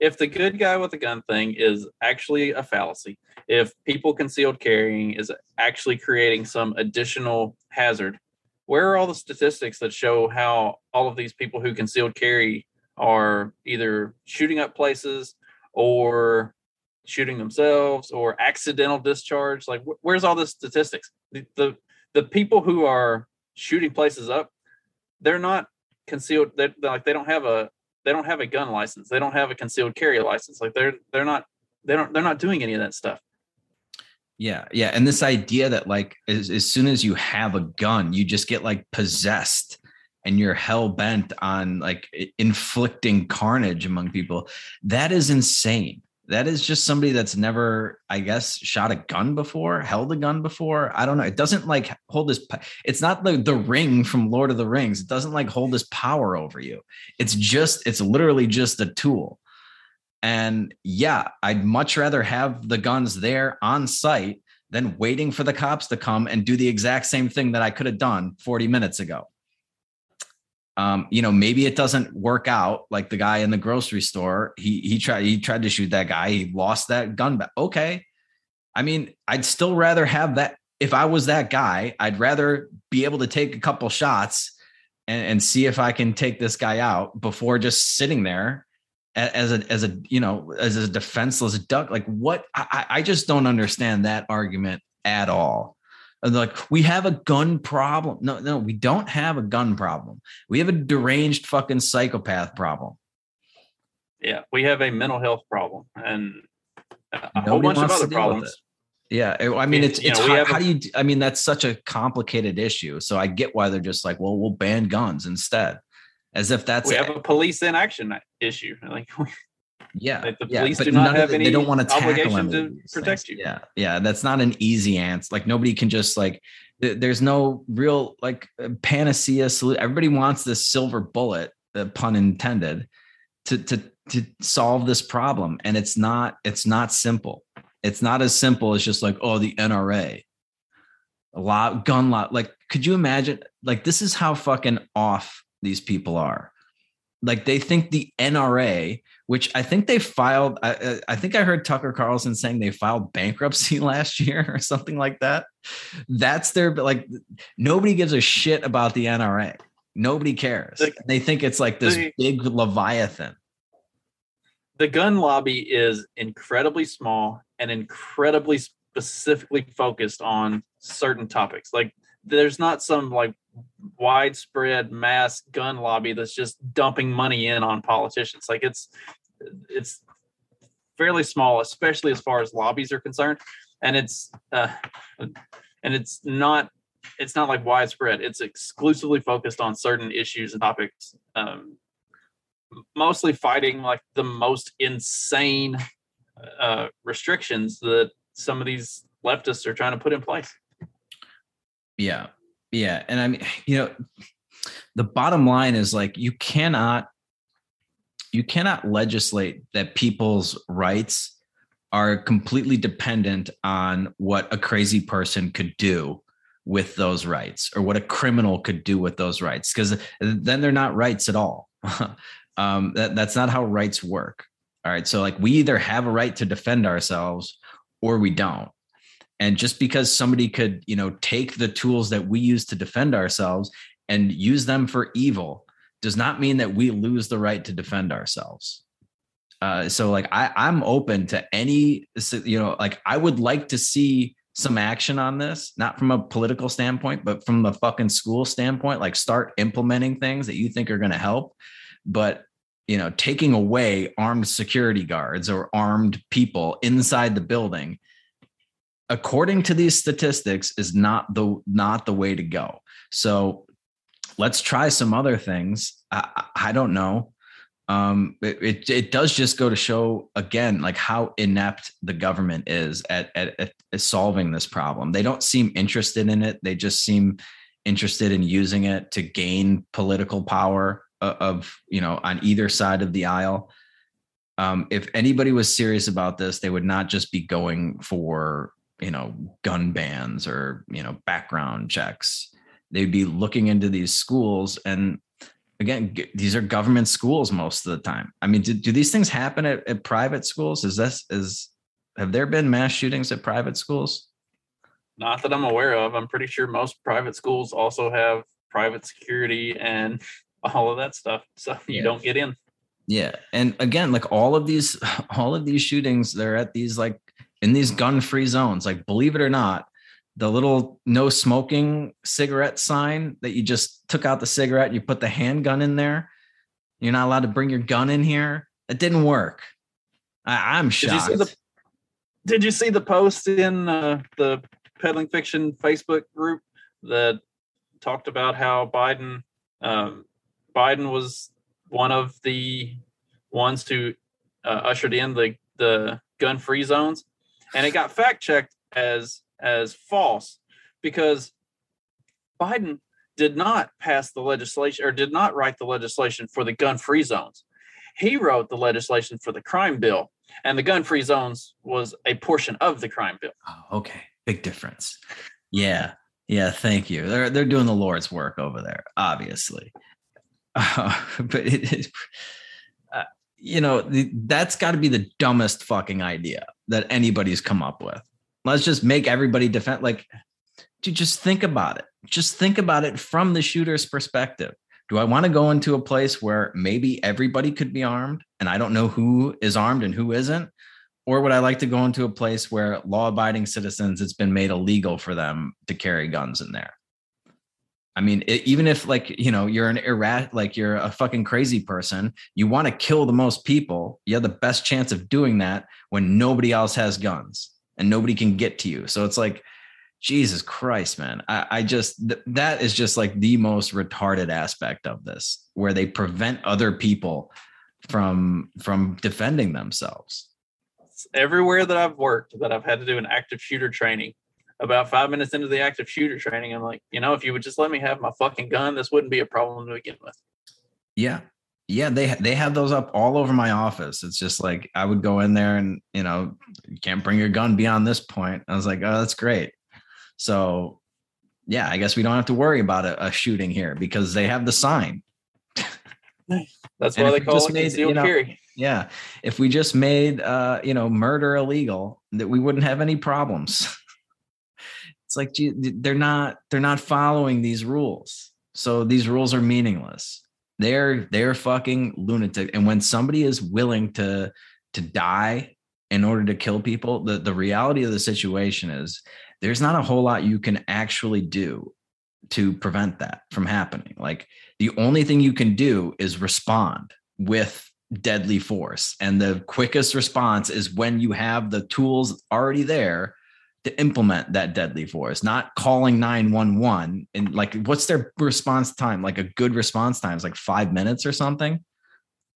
If the good guy with the gun thing is actually a fallacy, if people concealed carrying is actually creating some additional hazard, where are all the statistics that show how all of these people who concealed carry are either shooting up places or shooting themselves or accidental discharge? Like, wh- where's all the statistics? The, the the people who are shooting places up, they're not concealed they like they don't have a they don't have a gun license. They don't have a concealed carry license. Like they're they're not they don't they're not doing any of that stuff. Yeah yeah and this idea that like as, as soon as you have a gun you just get like possessed and you're hell bent on like inflicting carnage among people that is insane that is just somebody that's never i guess shot a gun before held a gun before. I don't know. It doesn't like hold this it's not the the ring from lord of the rings. It doesn't like hold this power over you. It's just it's literally just a tool. And yeah i'd much rather have the guns there on site than waiting for the cops to come and do the exact same thing that i could have done 40 minutes ago um, you know, maybe it doesn't work out like the guy in the grocery store. He he tried he tried to shoot that guy. He lost that gun back. Okay. I mean, I'd still rather have that. If I was that guy, I'd rather be able to take a couple shots and, and see if I can take this guy out before just sitting there as a as a you know as a defenseless duck. Like what? I, I just don't understand that argument at all. And like, we have a gun problem. No, no, we don't have a gun problem. We have a deranged fucking psychopath problem. Yeah, we have a mental health problem and a Nobody whole bunch of other problems. Yeah, I mean, it's it's know, how, how, do you? I mean, that's such a complicated issue. So I get why they're just like, well, we'll ban guns instead, as if that's we have a police inaction issue. Like yeah, like the police yeah, do not have the, any they don't want to tackle them to protect things. you. Yeah, yeah, that's not an easy answer. Like nobody can just like. There's no real like uh, panacea solution. Everybody wants this silver bullet, the pun intended, to to to solve this problem, and it's not. It's not simple. It's not as simple as just like oh the NRA, a lot gun lot. Like, could you imagine? Like, this is how fucking off these people are. Like, they think the NRA which I think they filed. I, uh, I, think I heard Tucker Carlson saying they filed bankruptcy last year or something like that. That's their but like nobody gives a shit about the NRA. Nobody cares. The, they think it's like this the, big leviathan. The gun lobby is incredibly small and incredibly specifically focused on certain topics. Like there's not some like widespread mass gun lobby that's just dumping money in on politicians. Like it's it's fairly small, especially as far as lobbies are concerned, and it's uh, and it's not it's not like widespread. It's exclusively focused on certain issues and topics, um, mostly fighting like the most insane uh, restrictions that some of these leftists are trying to put in place. Yeah, yeah, and I mean, you know, the bottom line is like you cannot you cannot legislate that people's rights are completely dependent on what a crazy person could do with those rights or what a criminal could do with those rights because then they're not rights at all. Um, that, that's not how rights work. All right. So like we either have a right to defend ourselves or we don't and just because somebody could you know take the tools that we use to defend ourselves and use them for evil does not mean that we lose the right to defend ourselves. Uh, so like I, I'm open to any, you know, like I would like to see some action on this, not from a political standpoint, but from the fucking school standpoint, like start implementing things that you think are going to help. But you know, taking away armed security guards or armed people inside the building, according to these statistics, is not the not the way to go. So let's try some other things. I, I don't know. Um, it, it, it does just go to show again, like how inept the government is at, at, at solving this problem. They don't seem interested in it. They just seem interested in using it to gain political power of, of you know on either side of the aisle. Um, if anybody was serious about this, they would not just be going for you know gun bans or you know background checks. They'd be looking into these schools and again these are government schools most of the time. I mean do, do these things happen at, at private schools? Is this is have there been mass shootings at private schools? Not that i'm aware of. I'm pretty sure most private schools also have private security and all of that stuff so you yeah. don't get in. Yeah and again like all of these all of these shootings they're at these like in these gun free zones like believe it or not the little no smoking cigarette sign that you just took out the cigarette, you put the handgun in there. You're not allowed to bring your gun in here. It didn't work. I, am shocked. Did you, the, did you see the post in uh, the peddling fiction Facebook group that talked about how Biden um, Biden was one of the ones who uh, ushered in the the gun free zones, and it got fact checked as as false because Biden did not pass the legislation or did not write the legislation for the gun free zones. He wrote the legislation for the crime bill, and the gun free zones was a portion of the crime bill. Oh, okay, big difference. Yeah, yeah. Thank you. They're they're doing the Lord's work over there, obviously. Uh, but it is, uh, you know, the, that's got to be the dumbest fucking idea that anybody's come up with. Let's just make everybody defend. Like, to just think about it. Just think about it from the shooter's perspective. Do I want to go into a place where maybe everybody could be armed and I don't know who is armed and who isn't? Or would I like to go into a place where law abiding citizens, it's been made illegal for them to carry guns in there? I mean, it, even if like, you know, you're an errat, like you're a fucking crazy person, you want to kill the most people. You have the best chance of doing that when nobody else has guns and nobody can get to you. So it's like, Jesus Christ, man. I, I just, th- that is just like the most retarded aspect of this, where they prevent other people from from defending themselves. Everywhere that I've worked, that I've had to do an active shooter training, about five minutes into the active shooter training, I'm like, you know, if you would just let me have my fucking gun, this wouldn't be a problem to begin with. Yeah, yeah, they they have those up all over my office. It's just like I would go in there and you know, you can't bring your gun beyond this point. I was like, oh, that's great. So, yeah, I guess we don't have to worry about a, a shooting here because they have the sign. That's why they call it made, concealed you know, carry. Yeah, if we just made uh, you know murder illegal, that we wouldn't have any problems. it's like they're not they're not following these rules, so these rules are meaningless. They're they're fucking lunatic. And when somebody is willing to to die in order to kill people, the the reality of the situation is there's not a whole lot you can actually do to prevent that from happening. Like the only thing you can do is respond with deadly force. And the quickest response is when you have the tools already there to implement that deadly force, not calling 911. And like, what's their response time? Like a good response time is like five minutes or something.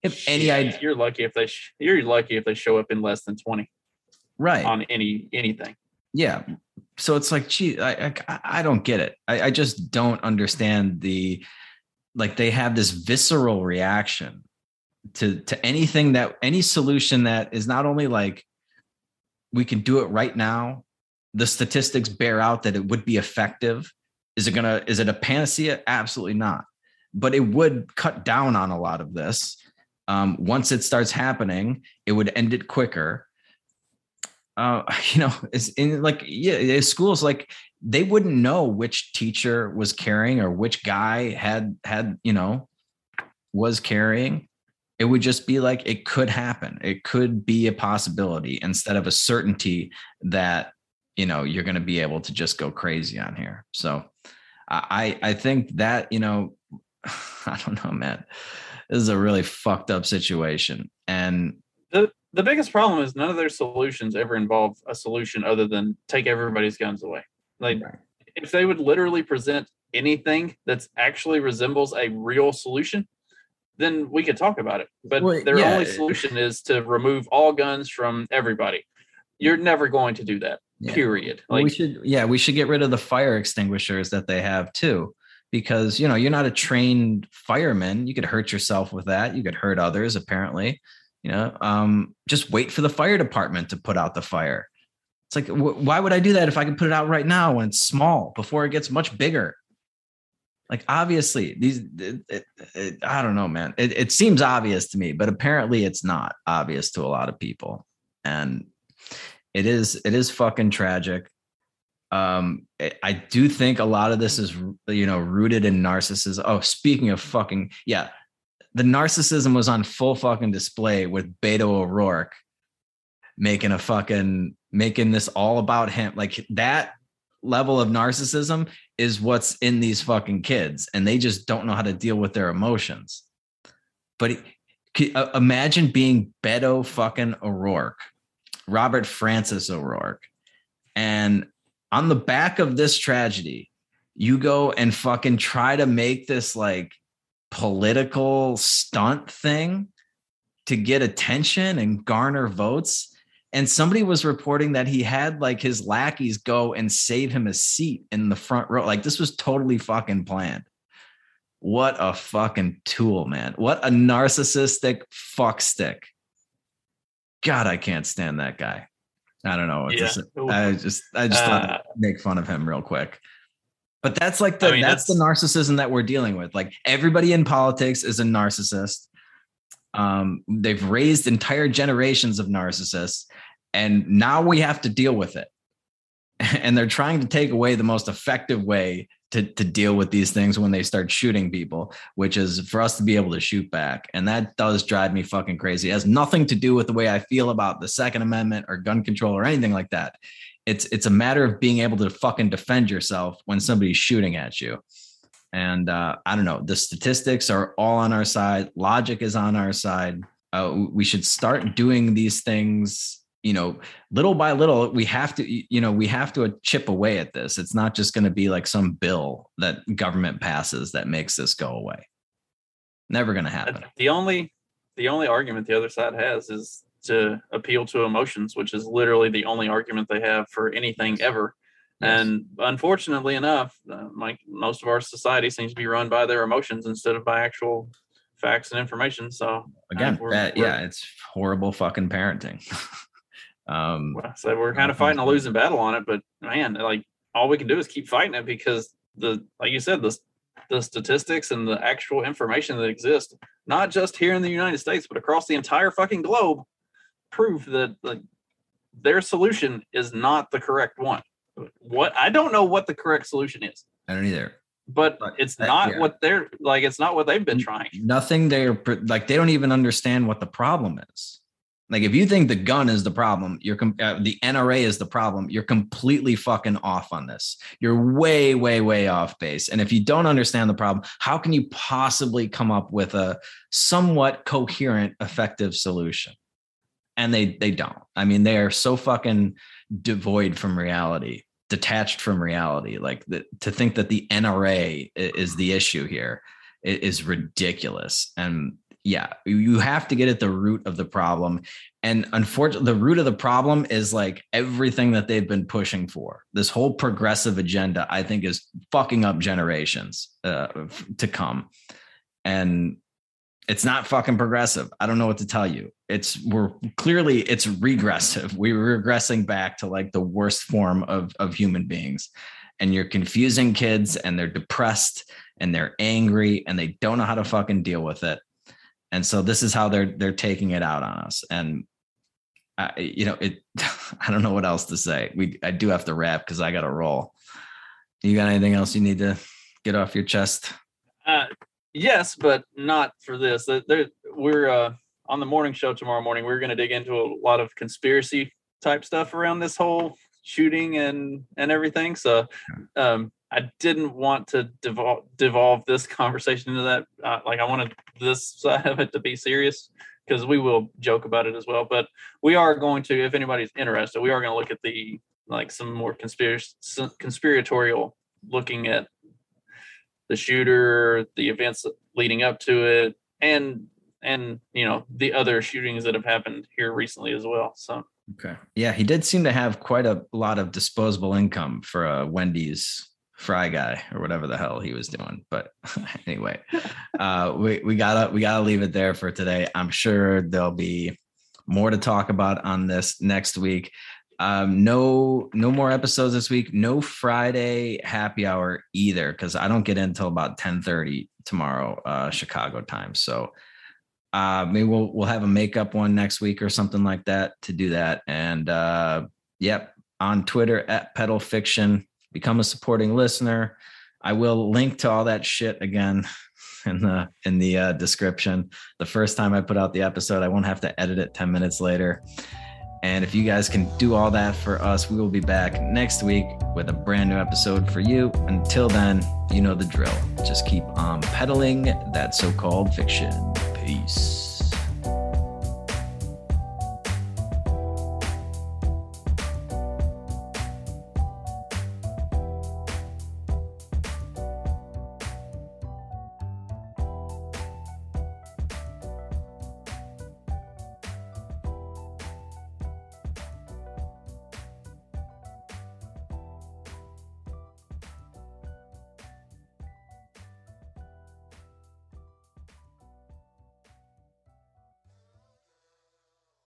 If any idea, you're lucky if they sh- you're lucky if they show up in less than 20 right on any anything yeah so it's like gee i i, I don't get it I, I just don't understand the like they have this visceral reaction to to anything that any solution that is not only like we can do it right now the statistics bear out that it would be effective? Is it gonna is it a panacea? Absolutely not. But it would cut down on a lot of this. Um, once it starts happening it would end it quicker. Uh, you know, it's in like yeah, schools like they wouldn't know which teacher was carrying or which guy had had you know was carrying. It would just be like it could happen. It could be a possibility instead of a certainty that you know you're going to be able to just go crazy on here. So I I think that you know I don't know, man. This is a really fucked up situation, and the the biggest problem is none of their solutions ever involve a solution other than take everybody's guns away. Like right. if they would literally present anything that's actually resembles a real solution, then we could talk about it. But well, their yeah. only solution is to remove all guns from everybody. You're never going to do that. Yeah. Period. Like we should yeah, we should get rid of the fire extinguishers that they have too. Because you know, you're not a trained fireman. You could hurt yourself with that. You could hurt others, apparently you know um, just wait for the fire department to put out the fire it's like wh- why would i do that if i could put it out right now when it's small before it gets much bigger like obviously these it, it, it, i don't know man it, seems obvious to me but apparently it's not obvious to a lot of people and it is it is fucking tragic um i do think a lot of this is you know rooted in narcissism oh speaking of fucking yeah the narcissism was on full fucking display with Beto O'Rourke making a fucking making this all about him. Like that level of narcissism is what's in these fucking kids, and they just don't know how to deal with their emotions. But uh, imagine being Beto fucking O'Rourke, Robert Francis O'Rourke, and on the back of this tragedy, you go and fucking try to make this like political stunt thing to get attention and garner votes And somebody was reporting that he had like his lackeys go and save him a seat in the front row. Like this was totally fucking planned. What a fucking tool, man. What a narcissistic fuckstick. God, I can't stand that guy. I don't know Yeah. I just I just thought Uh, I'd make fun of him real quick. But that's like the I mean, that's, the narcissism that we're dealing with. Like everybody in politics is a narcissist. Um, they've raised entire generations of narcissists, and now we have to deal with it. And they're trying to take away the most effective way to, to deal with these things when they start shooting people, which is for us to be able to shoot back. And that does drive me fucking crazy. It has nothing to do with the way I feel about the Second Amendment or gun control or anything like that. It's it's a matter of being able to fucking defend yourself when somebody's shooting at you. And uh, I don't know, the statistics are all on our side. Logic is on our side. Uh, we should start doing these things you know little by little we have to you know we have to chip away at this it's not just going to be like some bill that government passes that makes this go away never going to happen the only the only argument the other side has is to appeal to emotions, which is literally the only argument they have for anything ever. Yes. And unfortunately enough, uh, like most of our society seems to be run by their emotions instead of by actual facts and information. So again we're- that, we're- yeah it's horrible fucking parenting um So we're kind of fighting a losing battle on it, but man, like all we can do is keep fighting it because the like you said, the the statistics and the actual information that exists, not just here in the United States, but across the entire fucking globe, prove that like their solution is not the correct one. What I don't know what the correct solution is, i don't either but But it's that- not yeah. what they're like. It's not what they've been trying. nothing they're like they don't even understand what the problem is like if you think the gun is the problem you're com- uh, the nra is the problem you're completely fucking off on this. You're way way way off base. And if you don't understand the problem how can you possibly come up with a somewhat coherent effective solution? And they they don't. I mean they are so fucking devoid from reality detached from reality. Like the, to think that the nra is the issue here is ridiculous. And yeah you have to get at the root of the problem. And unfortunately the root of the problem is like everything that they've been pushing for. This whole progressive agenda i think is fucking up generations uh, to come. And it's not fucking progressive. I don't know what to tell you. It's we're clearly it's regressive. We're regressing back to like the worst form of of human beings. And you're confusing kids and they're depressed and they're angry and they don't know how to fucking deal with it and so this is how they're they're taking it out on us and I, you know it i don't know what else to say we i do have to wrap because i gotta roll you got anything else you need to get off your chest Uh, yes, but not for this. There- we're uh, on the morning show tomorrow morning. We're going to dig into a lot of conspiracy type stuff around this whole shooting and and everything. So, um, I didn't want to devolve devolve this conversation into that. Uh, like, I wanted this side of it to be serious because we will joke about it as well. But we are going to, if anybody's interested, we are going to look at the like some more conspiracy conspiratorial looking at the shooter, the events leading up to it, and and you know the other shootings that have happened here recently as well. So okay yeah he did seem to have quite a lot of disposable income for a wendy's fry guy or whatever the hell he was doing but anyway uh we, we gotta we gotta leave it there for today. I'm sure there'll be more to talk about on this next week. Um no no more episodes this week. No friday happy hour either because i don't get in until about 10 30 tomorrow uh chicago time. So uh maybe we'll we'll have a makeup one next week or something like that to do that. And uh yep on twitter at pedal fiction become a supporting listener. I will link to all that shit again in the in the uh, description. The first time i put out the episode i won't have to edit it 10 minutes later. And if you guys can do all that for us we will be back next week with a brand new episode for you. Until then you know the drill. Just keep on peddling that so-called fiction. Peace